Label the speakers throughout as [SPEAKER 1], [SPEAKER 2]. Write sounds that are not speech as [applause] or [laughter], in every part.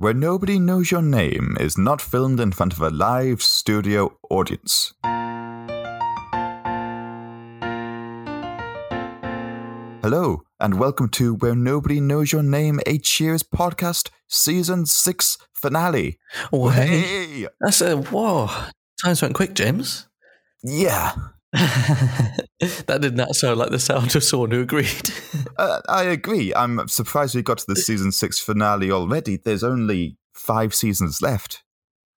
[SPEAKER 1] where Nobody Knows Your Name is not filmed in front of a live studio audience. Hello, and welcome to Where Nobody Knows Your Name, a Cheers podcast, season six finale.
[SPEAKER 2] Oh, hey.
[SPEAKER 1] Hey!
[SPEAKER 2] That's a whoa. Times went quick, James.
[SPEAKER 1] Yeah, [laughs]
[SPEAKER 2] that did not sound like the sound of someone who agreed. [laughs]
[SPEAKER 1] uh, I agree. I'm surprised we got to the season six finale already. There's only five seasons left.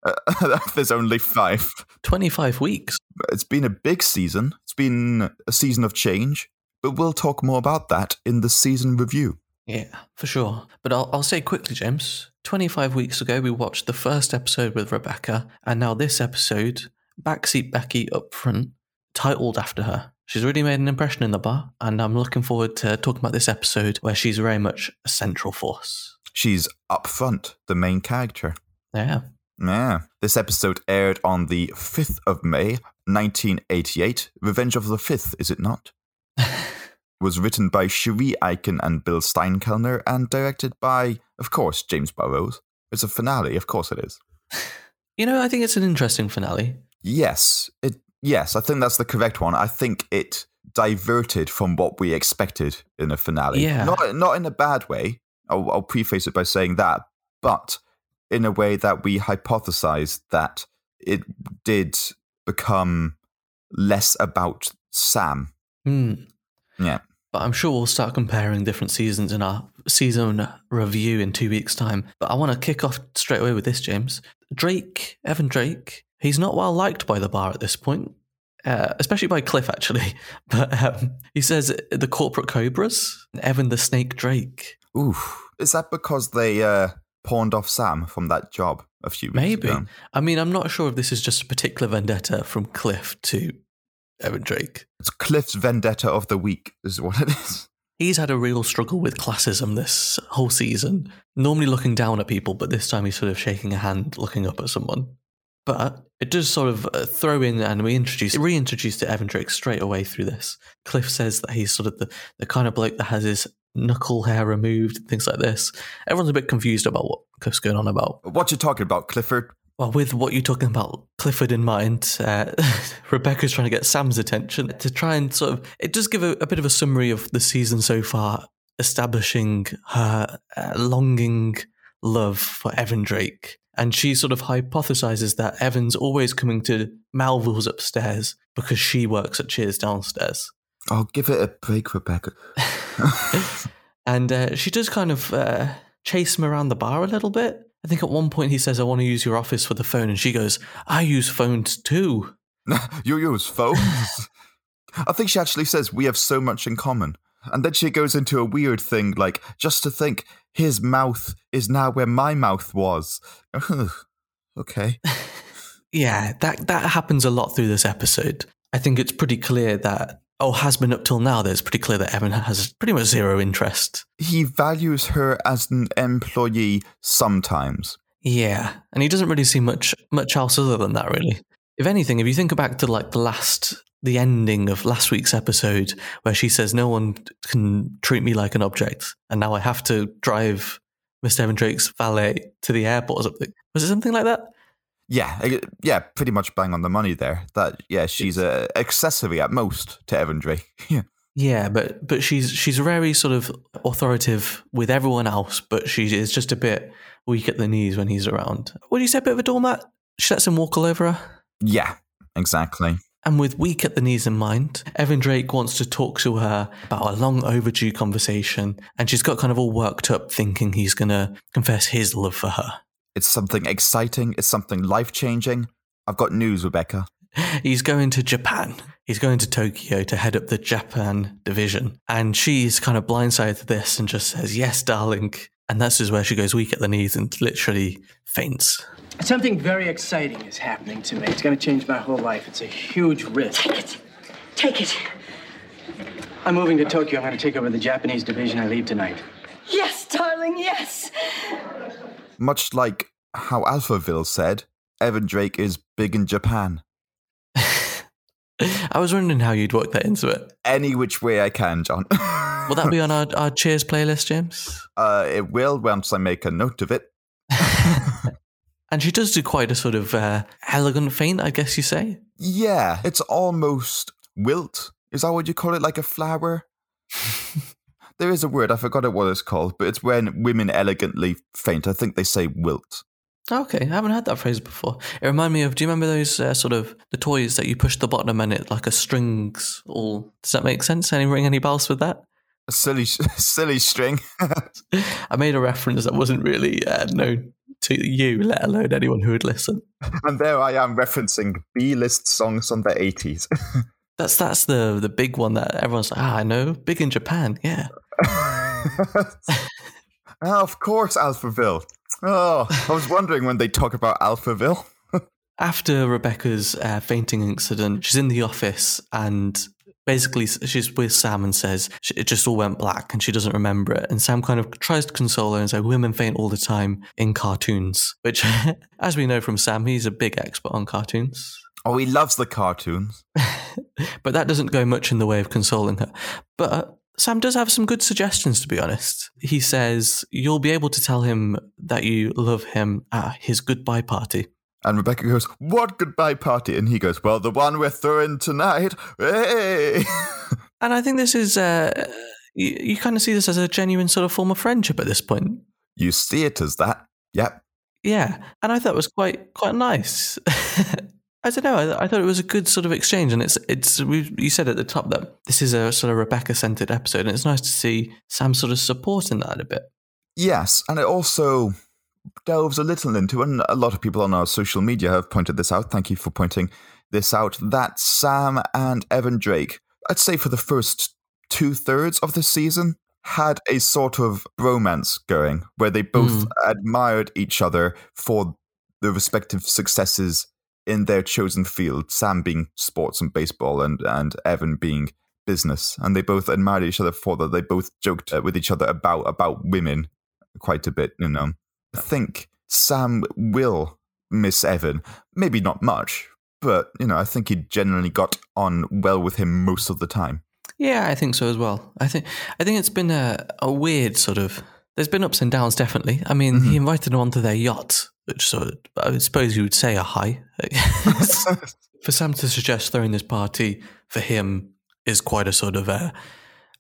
[SPEAKER 1] Uh, [laughs] there's only five.
[SPEAKER 2] 25 weeks.
[SPEAKER 1] It's been a big season. It's been a season of change, but we'll talk more about that in the season review.
[SPEAKER 2] Yeah, for sure. But I'll, I'll say quickly, James. 25 weeks ago, we watched the first episode with Rebecca, and now this episode, Backseat Becky up front, titled after her. She's really made an impression in the bar, and I'm looking forward to talking about this episode where she's very much a central force.
[SPEAKER 1] She's up front, the main character.
[SPEAKER 2] Yeah.
[SPEAKER 1] Yeah. This episode aired on the 5th of May, 1988. Revenge of the 5th, is it not? [laughs] was written by Cheri Eichen and Bill Steinkellner and directed by, of course, James Burrows. It's a finale, of course it is. [laughs]
[SPEAKER 2] You know, I think it's an interesting finale.
[SPEAKER 1] Yes, it. Yes, I think that's the correct one. I think it diverted from what we expected in a finale.
[SPEAKER 2] Yeah.
[SPEAKER 1] not not in a bad way. I'll, I'll preface it by saying that, but in a way that we hypothesized that it did become less about Sam.
[SPEAKER 2] Hmm.
[SPEAKER 1] Yeah.
[SPEAKER 2] But I'm sure we'll start comparing different seasons in our season review in two weeks' time. But I want to kick off straight away with this, James. Drake, Evan Drake, he's not well liked by the bar at this point, uh, especially by Cliff, actually. [laughs] But um, he says the corporate cobras, Evan the Snake Drake.
[SPEAKER 1] Oof. Is that because they uh, pawned off Sam from that job a few weeks ago?
[SPEAKER 2] Maybe.
[SPEAKER 1] ago?
[SPEAKER 2] I mean, I'm not sure if this is just a particular vendetta from Cliff to Evan Drake.
[SPEAKER 1] It's Cliff's vendetta of the week, is what it is.
[SPEAKER 2] He's had a real struggle with classism this whole season. Normally looking down at people, but this time he's sort of shaking a hand, looking up at someone. But it does sort of uh, throw in, and we introduce, reintroduce to Evan Drake straight away through this. Cliff says that he's sort of the, the kind of bloke that has his knuckle hair removed, and things like this. Everyone's a bit confused about what Cliff's going on about.
[SPEAKER 1] What you talking about, Clifford?
[SPEAKER 2] Well, with what you're talking about, Clifford in mind, uh, [laughs] Rebecca's trying to get Sam's attention to try and sort of. It does give a, a bit of a summary of the season so far, establishing her uh, longing love for Evan Drake. And she sort of hypothesizes that Evan's always coming to Melville's upstairs because she works at Cheers downstairs.
[SPEAKER 1] I'll give it a break, Rebecca. [laughs]
[SPEAKER 2] and uh, she does kind of uh, chase him around the bar a little bit. I think at one point he says, I want to use your office for the phone. And she goes, I use phones too. [laughs]
[SPEAKER 1] you use phones? [laughs] I think she actually says we have so much in common. And then she goes into a weird thing like, just to think, his mouth is now where my mouth was. okay. [laughs]
[SPEAKER 2] Yeah, that, that happens a lot through this episode. I think it's pretty clear that, oh, has been up till now, that it's pretty clear that Evan has pretty much zero interest.
[SPEAKER 1] He values her as an employee sometimes.
[SPEAKER 2] Yeah, and he doesn't really see much much else other than that, really. If anything, if you think back to like the last, the ending of last week's episode, where she says, "No one can treat me like an object," and now I have to drive Mr. Evan Drake's valet to the airport or something. Was it something like that?
[SPEAKER 1] Yeah, uh, yeah, pretty much bang on the money there. That yeah, she's a accessory at most to Evan Drake. [laughs] Yeah.
[SPEAKER 2] Yeah, but but she's she's very sort of authoritative with everyone else, but she is just a bit weak at the knees when he's around. Would you say a bit of a doormat? She lets him walk all over her.
[SPEAKER 1] Yeah, exactly.
[SPEAKER 2] And with weak at the knees in mind, Evan Drake wants to talk to her about a long overdue conversation, and she's got kind of all worked up, thinking he's going to confess his love for her.
[SPEAKER 1] It's something exciting. It's something life changing. I've got news, Rebecca. [laughs]
[SPEAKER 2] He's going to Japan. He's going to Tokyo to head up the Japan division. And she's kind of blindsided to this and just says, Yes, darling. And that's just where she goes weak at the knees and literally faints.
[SPEAKER 3] Something very exciting is happening to me. It's going to change my whole life. It's a huge risk.
[SPEAKER 4] Take it. Take it.
[SPEAKER 3] I'm moving to Tokyo. I'm going to take over the Japanese division. I leave tonight.
[SPEAKER 4] Yes, darling, yes.
[SPEAKER 1] Much like how Alphaville said, Evan Drake is big in Japan. [laughs]
[SPEAKER 2] I was wondering how you'd work that into it.
[SPEAKER 1] Any which way I can, John. [laughs]
[SPEAKER 2] Will that be on our, our Cheers playlist, James?
[SPEAKER 1] uh, it will once I make a note of it. [laughs]
[SPEAKER 2] and she does do quite a sort of uh, elegant feint, I guess you say.
[SPEAKER 1] Yeah, it's almost wilt. Is that what you call it? Like a flower? there is a word, I forgot what it's called, but it's when women elegantly faint. I think they say wilt.
[SPEAKER 2] Okay, I haven't heard that phrase before. It reminded me of. Do you remember those uh, sort of the toys that you push the bottom and it like a strings? All does that make sense? Any ring any bells with that?
[SPEAKER 1] A silly, [laughs] silly string. [laughs]
[SPEAKER 2] I made a reference that wasn't really uh, known to you, let alone anyone who would listen.
[SPEAKER 1] and there I am referencing B-list songs from the eighties. [laughs]
[SPEAKER 2] that's that's the the big one that everyone's like, ah, I know, big in Japan, yeah.
[SPEAKER 1] of course, Alphaville. Oh, I was wondering when they talk about Alphaville. [laughs]
[SPEAKER 2] After Rebecca's uh, fainting incident, she's in the office and basically she's with Sam and says it just all went black and she doesn't remember it. And Sam kind of tries to console her and say women faint all the time in cartoons, which, [laughs] as we know from Sam, he's a big expert on cartoons.
[SPEAKER 1] Oh, he loves the cartoons. [laughs]
[SPEAKER 2] but that doesn't go much in the way of consoling her. But Sam does have some good suggestions, to be honest. He says you'll be able to tell him that you love him at his goodbye party.
[SPEAKER 1] And Rebecca goes, What goodbye party? And he goes, Well, the one we're throwing tonight. Hey! [laughs]
[SPEAKER 2] and I think this is, uh, you, you kind of see this as a genuine sort of form of friendship at this point.
[SPEAKER 1] You see it as that. Yep.
[SPEAKER 2] Yeah. And I thought it was quite, quite nice. [laughs] I don't know. I, I, thought it was a good sort of exchange, and it's it's. You said at the top that this is a sort of Rebecca centered episode, and it's nice to see Sam sort of supporting that a bit.
[SPEAKER 1] Yes, and it also delves a little into, and a lot of people on our social media have pointed this out. Thank you for pointing this out. That Sam and Evan Drake, I'd say for the first two thirds of the season, had a sort of romance going where they both mm. admired each other for the respective successes in their chosen field. Sam being sports and baseball, and and Evan being business, and they both admired each other for that. They both joked uh, with each other about about women quite a bit. You know, I think Sam will miss Evan. Maybe not much, but you know, I think he generally got on well with him most of the time.
[SPEAKER 2] Yeah, I think so as well. I think I think it's been a, a weird sort of. There's been ups and downs, definitely. I mean, mm-hmm. he invited him onto their yacht, which of, I suppose you would say a high. [laughs] for Sam to suggest throwing this party for him is quite a sort of a,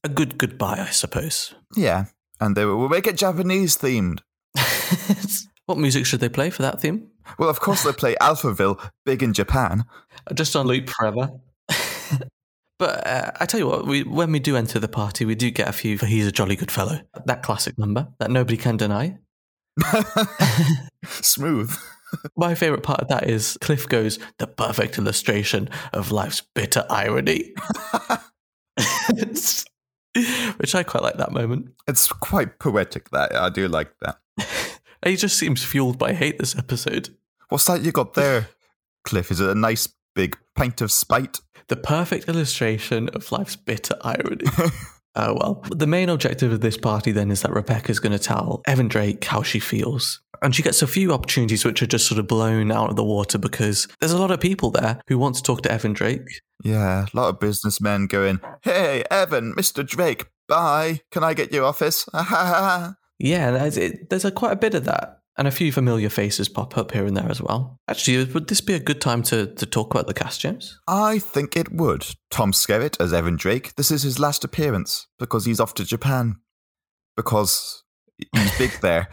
[SPEAKER 2] a good goodbye, I suppose.
[SPEAKER 1] Yeah, and they will we'll make it Japanese themed. [laughs]
[SPEAKER 2] what music should they play for that theme?
[SPEAKER 1] Well, of course they play Alphaville, big in Japan.
[SPEAKER 2] Just on loop forever. [laughs] but uh, I tell you what, we, when we do enter the party, we do get a few for He's a Jolly Good Fellow. That classic number that nobody can deny. [laughs]
[SPEAKER 1] Smooth. [laughs]
[SPEAKER 2] My favourite part of that is Cliff goes, the perfect illustration of life's bitter irony. [laughs] Which I quite like that moment.
[SPEAKER 1] It's quite poetic, that. I do like that.
[SPEAKER 2] he just seems fueled by hate this episode.
[SPEAKER 1] What's that you got there, Cliff? Is it a nice big pint of spite?
[SPEAKER 2] The perfect illustration of life's bitter irony. Oh, [laughs] well. The main objective of this party then is that Rebecca's going to tell Evan Drake how she feels. And she gets a few opportunities which are just sort of blown out of the water because there's a lot of people there who want to talk to Evan Drake.
[SPEAKER 1] Yeah, a lot of businessmen going, Hey, Evan, Mr. Drake, bye. Can I get your office? [laughs]
[SPEAKER 2] yeah, there's, it, there's a, quite a bit of that and a few familiar faces pop up here and there as well. Actually, would this be a good time to, to talk about the cast, James?
[SPEAKER 1] I think it would. Tom Skerritt as Evan Drake. This is his last appearance because he's off to Japan. Because he's big [laughs] there.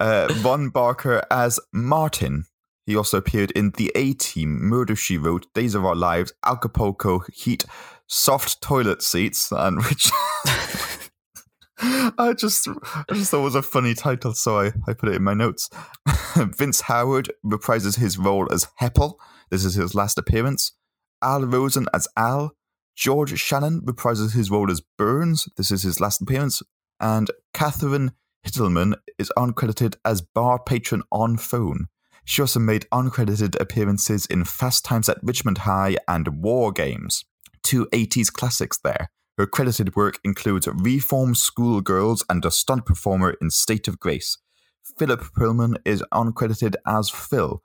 [SPEAKER 1] Uh, Ron Barker as Martin. He also appeared in The A Team, Murder She Wrote, Days of Our Lives, Acapulco Heat, Soft Toilet Seats, and which. [laughs] [laughs] I just, I just thought it was a funny title, so I, I put it in my notes. [laughs] Vince Howard reprises his role as Heppel. This is his last appearance. Al Rosen as Al. George Shannon reprises his role as Burns. This is his last appearance. And Catherine Hittelman is uncredited as bar patron on phone. She also made uncredited appearances in Fast Times at Ridgemont High and War Games. Two 80s classics there. Her credited work includes Reform School Girls and a stunt performer in State of Grace. Philip Perlman is uncredited as Phil.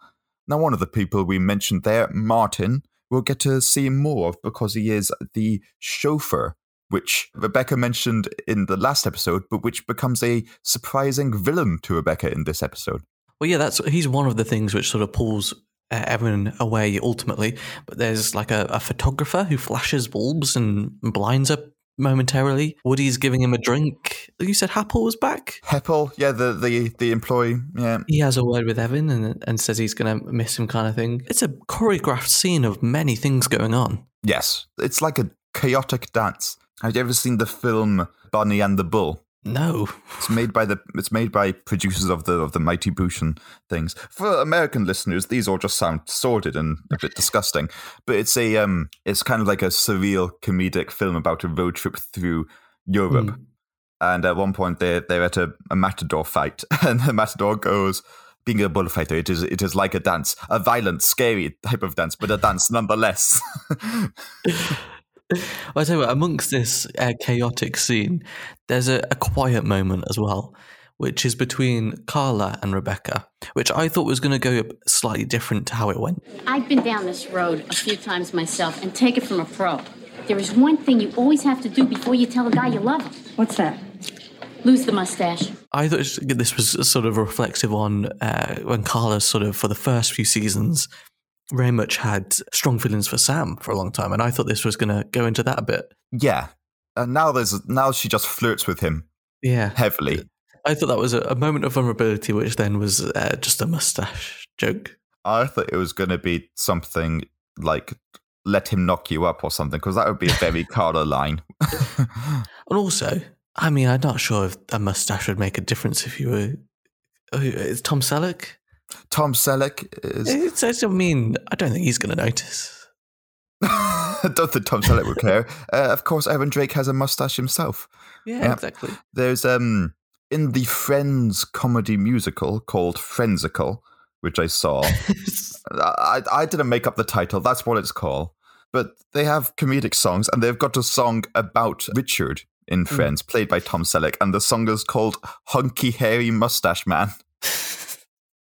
[SPEAKER 1] Now, one of the people we mentioned there, Martin, we'll get to see more of because he is the chauffeur, which Rebecca mentioned in the last episode, but which becomes a surprising villain to Rebecca in this episode.
[SPEAKER 2] Well, yeah, that's he's one of the things which sort of pulls uh, Evan away ultimately. But there's like a, a photographer who flashes bulbs and blinds her momentarily. Woody's giving him a drink. You said Happel was back.
[SPEAKER 1] Heppel, yeah, the the the employee, yeah.
[SPEAKER 2] He has a word with Evan and and says he's going to miss him, kind of thing. It's a choreographed scene of many things going on.
[SPEAKER 1] Yes, it's like a chaotic dance. Have you ever seen the film Bunny and the Bull?
[SPEAKER 2] No,
[SPEAKER 1] It's made by the it's made by producers of the of the Mighty Boosh things. For American listeners, these all just sound sordid and a bit disgusting. But it's a um it's kind of like a surreal comedic film about a road trip through Europe. And at one point they're they're at a, a matador fight [laughs] and the matador goes being a bullfighter, it is it is like a dance, a violent, scary type of dance, but a dance nonetheless. [laughs]
[SPEAKER 2] Well, I tell you what, amongst this uh, chaotic scene, there's a, a quiet moment as well, which is between Carla and Rebecca, which I thought was going to go slightly different to how it went.
[SPEAKER 5] I've been down this road a few times myself and take it from a pro. There is one thing you always have to do before you tell a guy you love him
[SPEAKER 4] What's that?
[SPEAKER 5] lose the mustache.
[SPEAKER 2] I thought this was sort of reflective on uh, when Carla sort of, for the first few seasons, very much had strong feelings for Sam for a long time, and I thought this was going to go into that a bit.
[SPEAKER 1] yeah. And now there's now she just flirts with him
[SPEAKER 2] Yeah,
[SPEAKER 1] heavily.
[SPEAKER 2] I thought that was a, a moment of vulnerability, which then was uh, just a mustache joke.
[SPEAKER 1] I thought it was going to be something like "let him knock you up" or something, because that would be a very [laughs] Carla line. [laughs]
[SPEAKER 2] And also, I mean, I'm not sure if a mustache would make a difference if you were. oh, It's Tom Selleck.
[SPEAKER 1] Tom Selleck is.
[SPEAKER 2] It's, it's, I mean, I don't think he's going to notice.
[SPEAKER 1] I [laughs] don't think Tom Selleck would care. Uh, of course, Evan Drake has a mustache himself.
[SPEAKER 2] Yeah,
[SPEAKER 1] Yeah.
[SPEAKER 2] exactly.
[SPEAKER 1] There's um in the Friends comedy musical called Frensical, which I saw. [laughs] I I didn't make up the title. That's what it's called. But they have comedic songs, and they've got a song about Richard in Friends, played by Tom Selleck, and the song is called "Hunky Hairy Mustache Man." [laughs]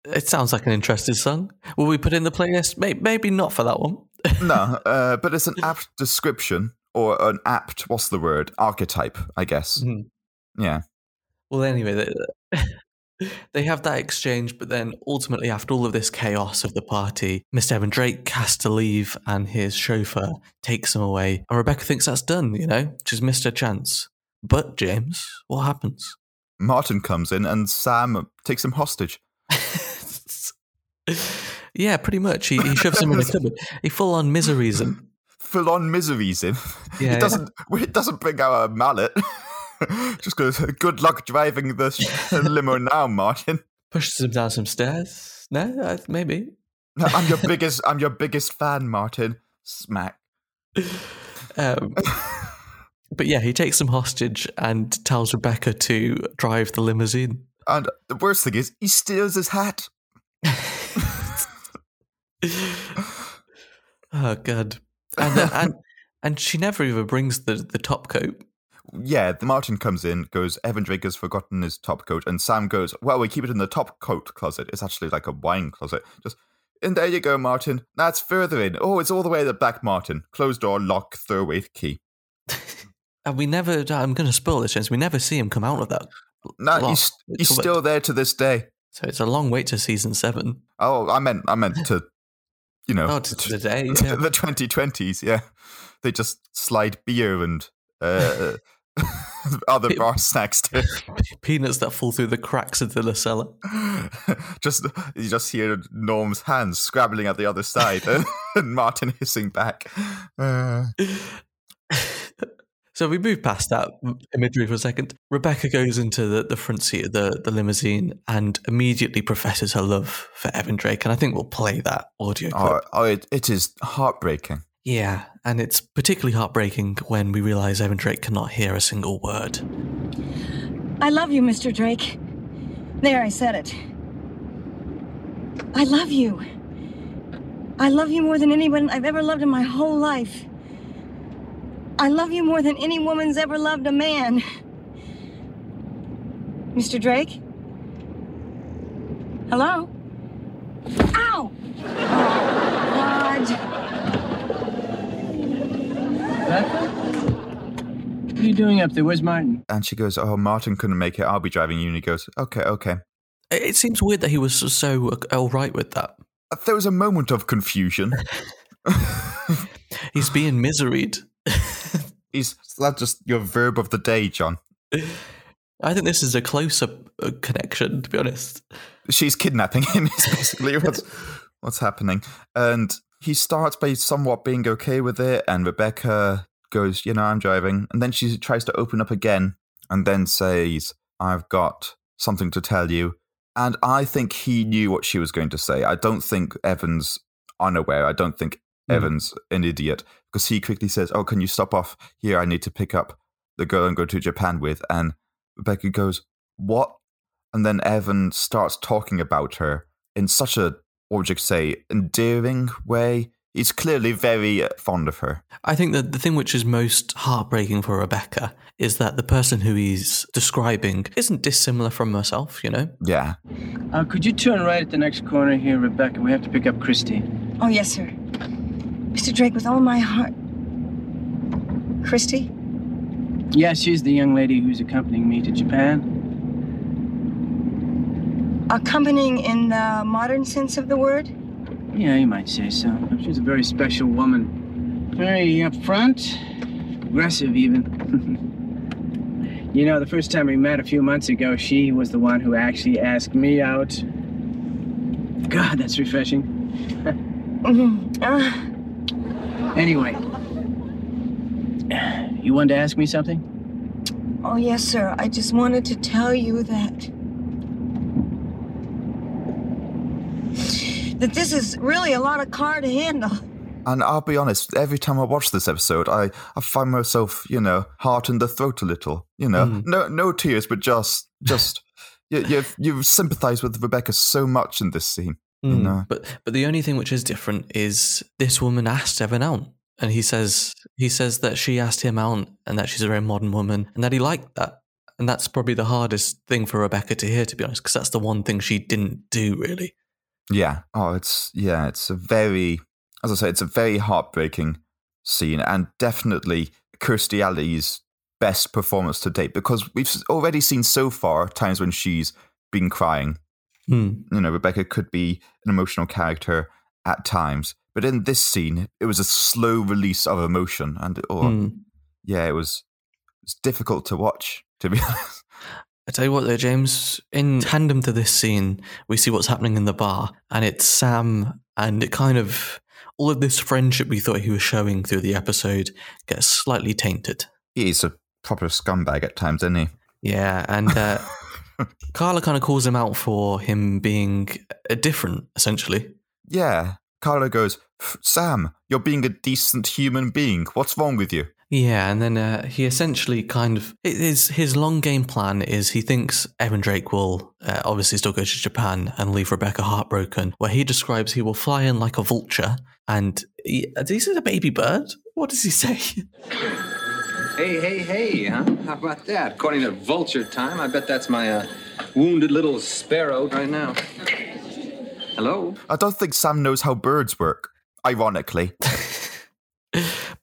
[SPEAKER 2] It sounds like an interesting song. Will we put in the playlist? Maybe, maybe not for that one. [laughs]
[SPEAKER 1] no, uh, but it's an apt description or an apt. What's the word? Archetype, I guess.
[SPEAKER 2] Mhm.
[SPEAKER 1] Yeah.
[SPEAKER 2] Well, anyway, they, [laughs] they have that exchange, but then ultimately, after all of this chaos of the party, Mr. Evan Drake has to leave and his chauffeur takes him away. And Rebecca thinks that's done, you know? She's missed her chance. But, James, what happens?
[SPEAKER 1] Martin comes in and Sam takes him hostage.
[SPEAKER 2] Yeah, pretty much. He, he shoves him in a [laughs] cupboard. He full on miseries him.
[SPEAKER 1] Full on miseries him.
[SPEAKER 2] Yeah.
[SPEAKER 1] It doesn't. It doesn't bring out a mallet. [laughs] Just goes. Good luck driving the sh- limo [laughs] now, Martin.
[SPEAKER 2] Pushes him down some stairs. No, maybe.
[SPEAKER 1] I'm your biggest. I'm your biggest fan, Martin. Smack.
[SPEAKER 2] Um, but yeah, he takes him hostage and tells Rebecca to drive the limousine.
[SPEAKER 1] And the worst thing is, he steals his hat. [laughs]
[SPEAKER 2] Oh god. And then, and [laughs] and she never even brings the the top coat.
[SPEAKER 1] Yeah, the Martin comes in, goes, Evan Drake has forgotten his top coat, and Sam goes, Well, we keep it in the top coat closet. It's actually like a wine closet. Just and there you go, Martin. That's further in. Oh, it's all the way at the back, Martin. Closed door, lock, throw key. [laughs]
[SPEAKER 2] And we never uh, I'm gonna spoil this chance. We never see him come out of that.
[SPEAKER 1] No,
[SPEAKER 2] lock.
[SPEAKER 1] he's, he's still there to this day.
[SPEAKER 2] So it's a long wait to season seven.
[SPEAKER 1] Oh, I meant I meant to you know
[SPEAKER 2] Oh, to to the day.
[SPEAKER 1] to [laughs]
[SPEAKER 2] yeah.
[SPEAKER 1] the twenty twenties, yeah. They just slide beer and uh, [laughs] other
[SPEAKER 2] Pe-
[SPEAKER 1] bar snacks too. [laughs]
[SPEAKER 2] Peanuts that fall through the cracks into the cellar.
[SPEAKER 1] just you just hear Norm's hands scrabbling at the other side and, and Martin hissing back. Uh,
[SPEAKER 2] So we move past that imagery for a second. Rebecca goes into the, the front seat of the, the limousine and immediately professes her love for Evan Drake. And I think we'll play that audio oh, clip.
[SPEAKER 1] oh, oh it, it is heartbreaking.
[SPEAKER 2] Yeah, and it's particularly heartbreaking when we realize Evan Drake cannot hear a single word.
[SPEAKER 4] I love you, Mr. Drake. There, I said it. I love you. I love you more than anyone I've ever loved in my whole life. I love you more than any woman's ever loved a man. Mr. Drake? Hello? Ow! Oh, God.
[SPEAKER 3] Becca? What are you doing up there? Where's Martin?
[SPEAKER 1] And she goes, "Oh, Martin couldn't make it. I'll be driving you." And he goes, "Okay, okay."
[SPEAKER 2] It it seems weird that he was so- so uh, all right with that.
[SPEAKER 1] There was a moment of confusion. [laughs]
[SPEAKER 2] He's being miseried.
[SPEAKER 1] Is that just your verb of the day, John?
[SPEAKER 2] I think this is a closer uh, connection, to be honest.
[SPEAKER 1] She's kidnapping him. [laughs] Is basically what's what's happening, and he starts by somewhat being okay with it, and Rebecca goes, "You know, I'm driving," and then she tries to open up again, and then says, "I've got something to tell you." And I think he knew what she was going to say. I don't think Evan's unaware. I don't think
[SPEAKER 2] Mm.
[SPEAKER 1] Evan's an idiot because he quickly says, "Oh, can you stop off here? I need to pick up the girl I'm going to Japan with." And Rebecca goes, "What?" And then Evan starts talking about her in such a, what would you say, endearing way. He's clearly very uh, fond of her.
[SPEAKER 2] I think that the thing which is most heartbreaking for Rebecca is that the person who he's describing isn't dissimilar from herself, you know?
[SPEAKER 1] Yeah.
[SPEAKER 3] Uh, could you turn right at the next corner here, Rebecca? We have to pick up Christine.
[SPEAKER 4] Oh, yes, sir. Mr. Drake, with all my heart. Christy?
[SPEAKER 3] Yeah, she's the young lady who's accompanying me to Japan.
[SPEAKER 4] Accompanying in the modern sense of the word?
[SPEAKER 3] Yeah, you might say so. She's a very special woman. Very upfront, aggressive even. [laughs] you know, the first time we met a few months ago, she was the one who actually asked me out. God, that's refreshing. [laughs]
[SPEAKER 4] Mhm. Ah,
[SPEAKER 3] Anyway, you wanted to ask me something?
[SPEAKER 4] oh, yes, sir. I just wanted to tell you that. That this is really a lot of car to handle.
[SPEAKER 1] And I'll be honest, every time I watch this episode, I, I find myself, you know, heart in the throat a little. You know,
[SPEAKER 2] Mm.
[SPEAKER 1] no no tears, but just just [laughs] you you've, you've sympathized with Rebecca so much in this scene.
[SPEAKER 2] Mm.
[SPEAKER 1] know.
[SPEAKER 2] But but the only thing which is different is this woman asked Evan out. And he says he says that she asked him out and that she's a very modern woman and that he liked that. And that's probably the hardest thing for Rebecca to hear, to be honest, because that's the one thing she didn't do really.
[SPEAKER 1] Yeah. Oh, it's yeah, it's a very as I say, it's a very heartbreaking scene and definitely Kirstie Alley's best performance to date because we've already seen so far times when she's been crying.
[SPEAKER 2] Hmm.
[SPEAKER 1] You know, Rebecca could be an emotional character at times, but in this scene, it was a slow release of emotion, and oh,
[SPEAKER 2] Hmm.
[SPEAKER 1] yeah, it was it's difficult to watch. To be [laughs] honest,
[SPEAKER 2] I tell you what, though, James, in tandem to this scene, we see what's happening in the bar, and it's Sam, and it kind of all of this friendship we thought he was showing through the episode gets slightly tainted.
[SPEAKER 1] he's a proper scumbag at times, isn't he?
[SPEAKER 2] Yeah, and uh, [laughs] Carla kind of calls him out for him being different, essentially.
[SPEAKER 1] Yeah. Carla goes, Sam, you're being a decent human being. What's wrong with you?
[SPEAKER 2] Yeah, and then uh, he essentially kind of his his long game plan is he thinks Evan Drake will uh, obviously still go to Japan and leave Rebecca heartbroken. Where he describes he will fly in like a vulture, and he, did he say a baby bird? What does he say? [laughs]
[SPEAKER 6] Hey, hey, hey, huh? How about that? According to vulture time, I bet that's my uh, wounded little sparrow right now. Hello?
[SPEAKER 1] I don't think Sam knows how birds work, ironically. [laughs]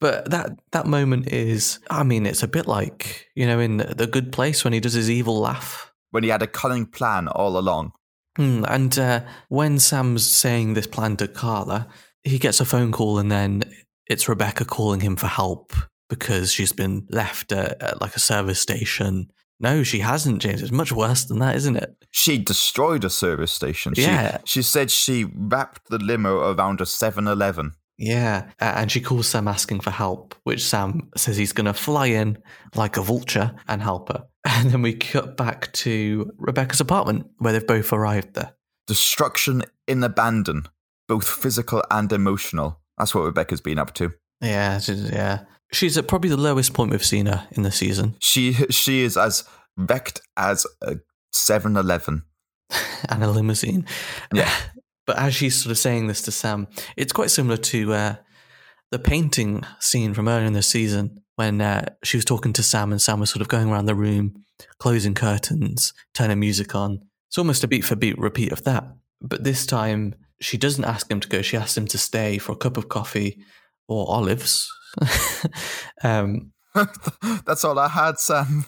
[SPEAKER 2] But that that moment is, I mean, it's a bit like you know in the Good Place when he does his evil laugh.
[SPEAKER 1] when he had a cunning plan all along.
[SPEAKER 2] Hmm, and uh, when Sam's saying this plan to Carla, he gets a phone call, and then it's Rebecca calling him for help because she's been left at, at like a service station. No, she hasn't, James. It's much worse than that, isn't it?
[SPEAKER 1] She destroyed a service station. She,
[SPEAKER 2] Yeah.
[SPEAKER 1] She said she wrapped the limo around a 7 Eleven.
[SPEAKER 2] Yeah. Uh, and she calls Sam asking for help, which Sam says he's going to fly in like a vulture and help her. [laughs] And then we cut back to Rebecca's apartment where they've both arrived there.
[SPEAKER 1] Destruction in abandon, both physical and emotional. That's what Rebecca's been up to.
[SPEAKER 2] Yeah, yeah. She's at probably the lowest point we've seen her in the season.
[SPEAKER 1] She she is as wrecked as a 7 Eleven. [laughs]
[SPEAKER 2] and a limousine.
[SPEAKER 1] Yeah. [laughs]
[SPEAKER 2] But as she's sort of saying this to Sam, it's quite similar to uh, the painting scene from earlier in the season when uh, she was talking to Sam and Sam was sort of going around the room, closing curtains, turning music on. It's almost a beat for beat repeat of that. But this time, she doesn't ask him to go. She asks him to stay for a cup of coffee or olives. [laughs] um, [laughs]
[SPEAKER 1] That's all I had, Sam.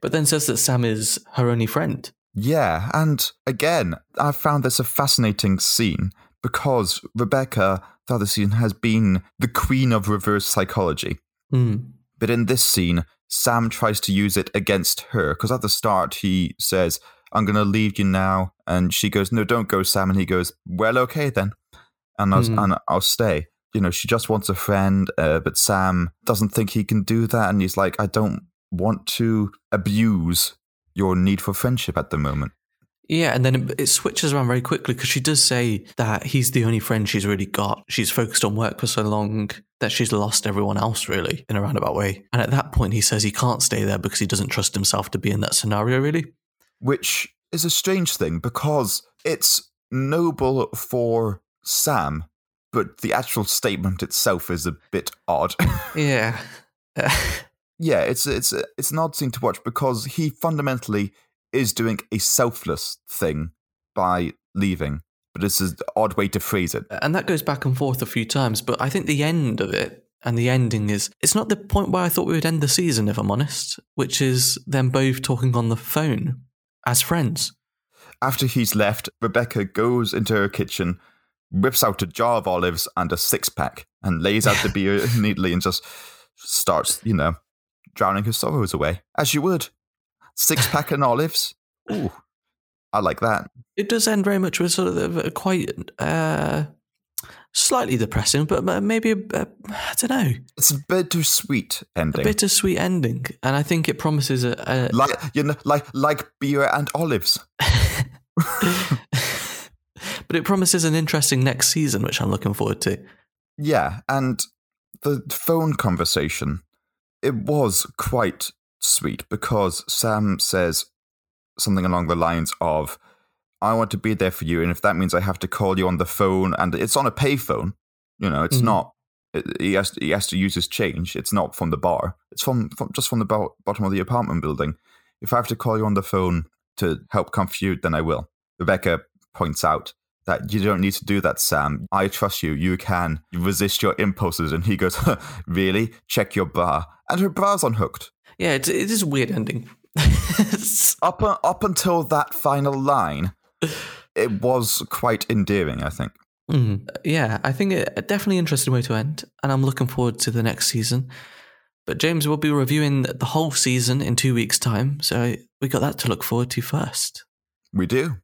[SPEAKER 2] but then says that Sam is her only friend.
[SPEAKER 1] Yeah, and again, I found this a fascinating scene because Rebecca, the other scene, has been the queen of reverse psychology.
[SPEAKER 2] Mm.
[SPEAKER 1] But in this scene, Sam tries to use it against her because at the start he says, I'm going to leave you now. And she goes, No, don't go, Sam. And he goes, Well, okay then. And I'll,
[SPEAKER 2] Mhm.
[SPEAKER 1] and I'll stay. You know, she just wants a friend, uh, but Sam doesn't think he can do that. And he's like, I don't want to abuse your need for friendship at the moment.
[SPEAKER 2] Yeah, and then it, it switches around very quickly because she does say that he's the only friend she's really got. She's focused on work for so long that she's lost everyone else, really, in a roundabout way. And at that point, he says he can't stay there because he doesn't trust himself to be in that scenario, really.
[SPEAKER 1] which is a strange thing because it's noble for Sam, but the actual statement itself is a bit odd. [laughs]
[SPEAKER 2] Yeah.
[SPEAKER 1] yeah, it's it's it's an odd thing to watch because he fundamentally is doing a selfless thing by leaving, but it's an odd way to phrase it.
[SPEAKER 2] and that goes back and forth a few times, but I think the end of it and the ending is it's not the point where I thought we would end the season, if I'm honest, which is them both talking on the phone as friends.
[SPEAKER 1] After he's left, Rebecca goes into her kitchen, whips out a jar of olives and a six pack, and lays out the beer [laughs] neatly and just starts, you know, drowning her sorrows away, as you would. Six pack and olives. Ooh, I like that.
[SPEAKER 2] It does end very much with sort of a quite uh, slightly depressing, but maybe a, a, I don't know,
[SPEAKER 1] It's a bittersweet
[SPEAKER 2] a
[SPEAKER 1] ending.
[SPEAKER 2] bittersweet ending, and I think it promises a. a
[SPEAKER 1] like you know, like like beer and olives. [laughs] [laughs]
[SPEAKER 2] but it promises an interesting next season, which I'm looking forward to.
[SPEAKER 1] Yeah, and the phone conversation, it was quite sweet because Sam says something along the lines of, I want to be there for you, and if that means I have to call you on the phone, and it's on a payphone, you know, it's
[SPEAKER 2] Mhm.
[SPEAKER 1] not. He has, to, he has to use his change. It's not from the bar. It's from, from just from the bo- bottom of the apartment building. If I have to call you on the phone to help comfort you, then I will. Rebecca points out that you don't need to do that, Sam. I trust you. You can resist your impulses. And he goes, [laughs] Really? Check your bra. And her bra's unhooked.
[SPEAKER 2] Yeah, it, it is a weird ending. [laughs]
[SPEAKER 1] Up, up until that final line, it was quite endearing, I think.
[SPEAKER 2] Mm, yeah, I think it, a definitely interesting way to end, and I'm looking forward to the next season. But James will be reviewing the whole season in two weeks' time, so we got that to look forward to first.
[SPEAKER 1] We do.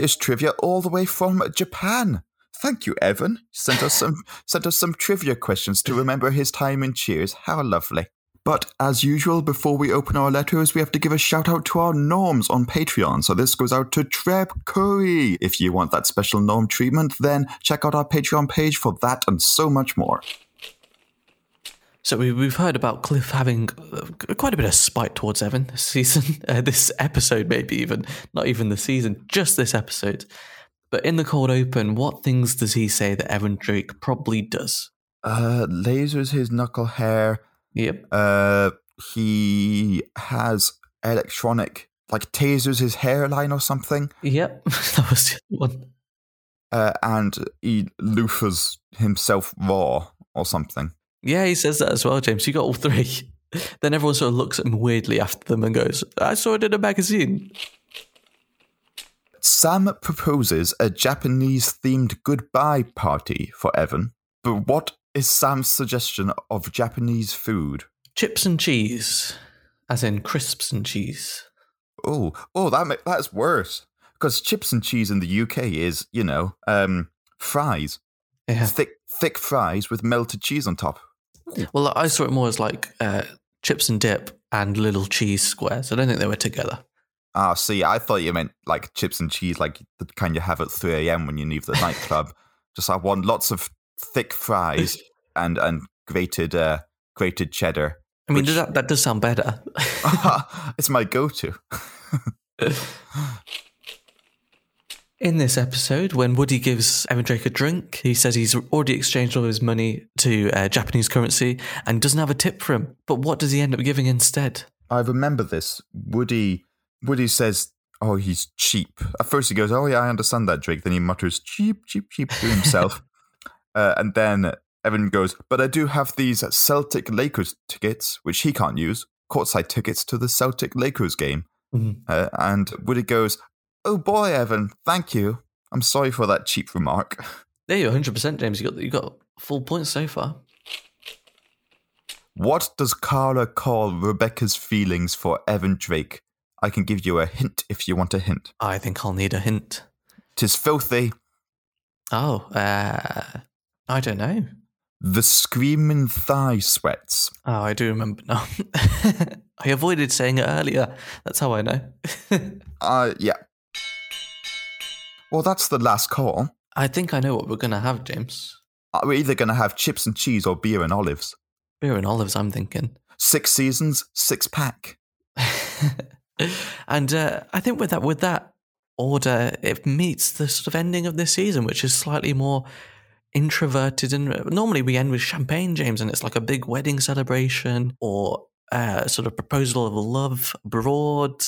[SPEAKER 1] Here's trivia all the way from Japan. Thank you, Evan. Sent us some sent us some trivia questions to remember his time in Cheers. How lovely. But as usual, before we open our letters, we have to give a shout out to our norms on Patreon. So this goes out to Treb Curry. If you want that special norm treatment, then check out our Patreon page for that and so much more.
[SPEAKER 2] So we, we've heard about Cliff having uh, quite a bit of spite towards Evan this season, [laughs] uh, this episode, maybe even not even the season, just this episode. But in the cold open, what things does he say that Evan Drake probably does?
[SPEAKER 1] Uh, lasers his knuckle hair.
[SPEAKER 2] Yep.
[SPEAKER 1] Uh, he has electronic, like tasers his hairline or something.
[SPEAKER 2] Yep. [laughs] that was the one.
[SPEAKER 1] uh, and he loofers himself raw or something.
[SPEAKER 2] Yeah, he says that as well, James. You got all three. [laughs] Then everyone sort of looks at him weirdly after them and goes, I saw it in a magazine.
[SPEAKER 1] Sam proposes a Japanese themed goodbye party for Evan. But what is Sam's suggestion of Japanese food?
[SPEAKER 2] Chips and cheese, as in crisps and cheese.
[SPEAKER 1] Oh, oh, that ma- that's worse. Because chips and cheese in the UK is, you know, um, fries,
[SPEAKER 2] Yeah.
[SPEAKER 1] thick, thick fries with melted cheese on top.
[SPEAKER 2] Well, I saw it more as like uh, chips and dip and little cheese squares. I don't think they were together.
[SPEAKER 1] Ah, see, I thought you meant like chips and cheese, like the kind you have at 3 a.m. when you leave the nightclub. [laughs] Just I want lots of thick fries and and grated uh, grated cheddar.
[SPEAKER 2] I mean,
[SPEAKER 1] Which-
[SPEAKER 2] that, that does sound better. [laughs]
[SPEAKER 1] it's my go-to. [laughs]
[SPEAKER 2] In this episode, when Woody gives Evan Drake a drink, he says he's already exchanged all his money to uh, Japanese currency and doesn't have a tip for him. But what does he end up giving instead?
[SPEAKER 1] I remember this. Woody Woody says, "Oh, he's cheap." At first, he goes, "Oh yeah, I understand that, Drake." Then he mutters, "Cheap, cheap, cheap" to himself, [laughs] uh, and then Evan goes, "But I do have these Celtic Lakers tickets, which he can't use. Courtside tickets to the Celtic Lakers game."
[SPEAKER 2] Mhm.
[SPEAKER 1] Uh, and Woody goes, "Oh boy, Evan, thank you. I'm sorry for that cheap remark."
[SPEAKER 2] There you're, 100%, James. You got you got full points so far.
[SPEAKER 1] What does Carla call Rebecca's feelings for Evan Drake? I can give you a hint if you want a hint.
[SPEAKER 2] I think I'll need a hint.
[SPEAKER 1] Tis filthy.
[SPEAKER 2] Oh, uh, I don't know.
[SPEAKER 1] The screaming thigh sweats.
[SPEAKER 2] Oh, I do remember now. [laughs] I avoided saying it earlier. That's how I know. [laughs]
[SPEAKER 1] Uh, yeah. Well, that's the last call.
[SPEAKER 2] I think I know what we're going to have, James.
[SPEAKER 1] Uh, We're either going to have chips and cheese or beer and olives.
[SPEAKER 2] Beer and olives, I'm thinking.
[SPEAKER 1] Six seasons, six pack. [laughs]
[SPEAKER 2] and uh, I think with that, with that order, it meets the sort of ending of this season, which is slightly more introverted. And normally we end with champagne, James, and it's like a big wedding celebration or uh, sort of proposal of love abroad.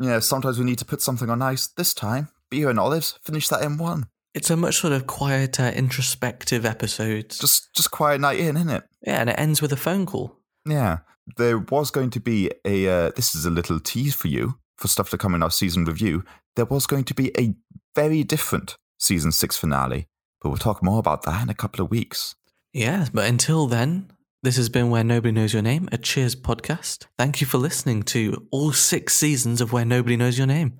[SPEAKER 1] Yeah, sometimes we need to put something on ice. This time, beer and olives, finish that in one.
[SPEAKER 2] It's a much sort of quieter, introspective episode.
[SPEAKER 1] Just, just quiet night in, isn't it?
[SPEAKER 2] yeah, and it ends with a phone call.
[SPEAKER 1] Yeah, there was going to be a. Uh, this is a little tease for you for stuff to come in our season review. There was going to be a very different season six finale, but we'll talk more about that in a couple of weeks.
[SPEAKER 2] Yeah, but until then, this has been Where Nobody Knows Your Name, a Cheers podcast. Thank you for listening to all six seasons of Where Nobody Knows Your Name.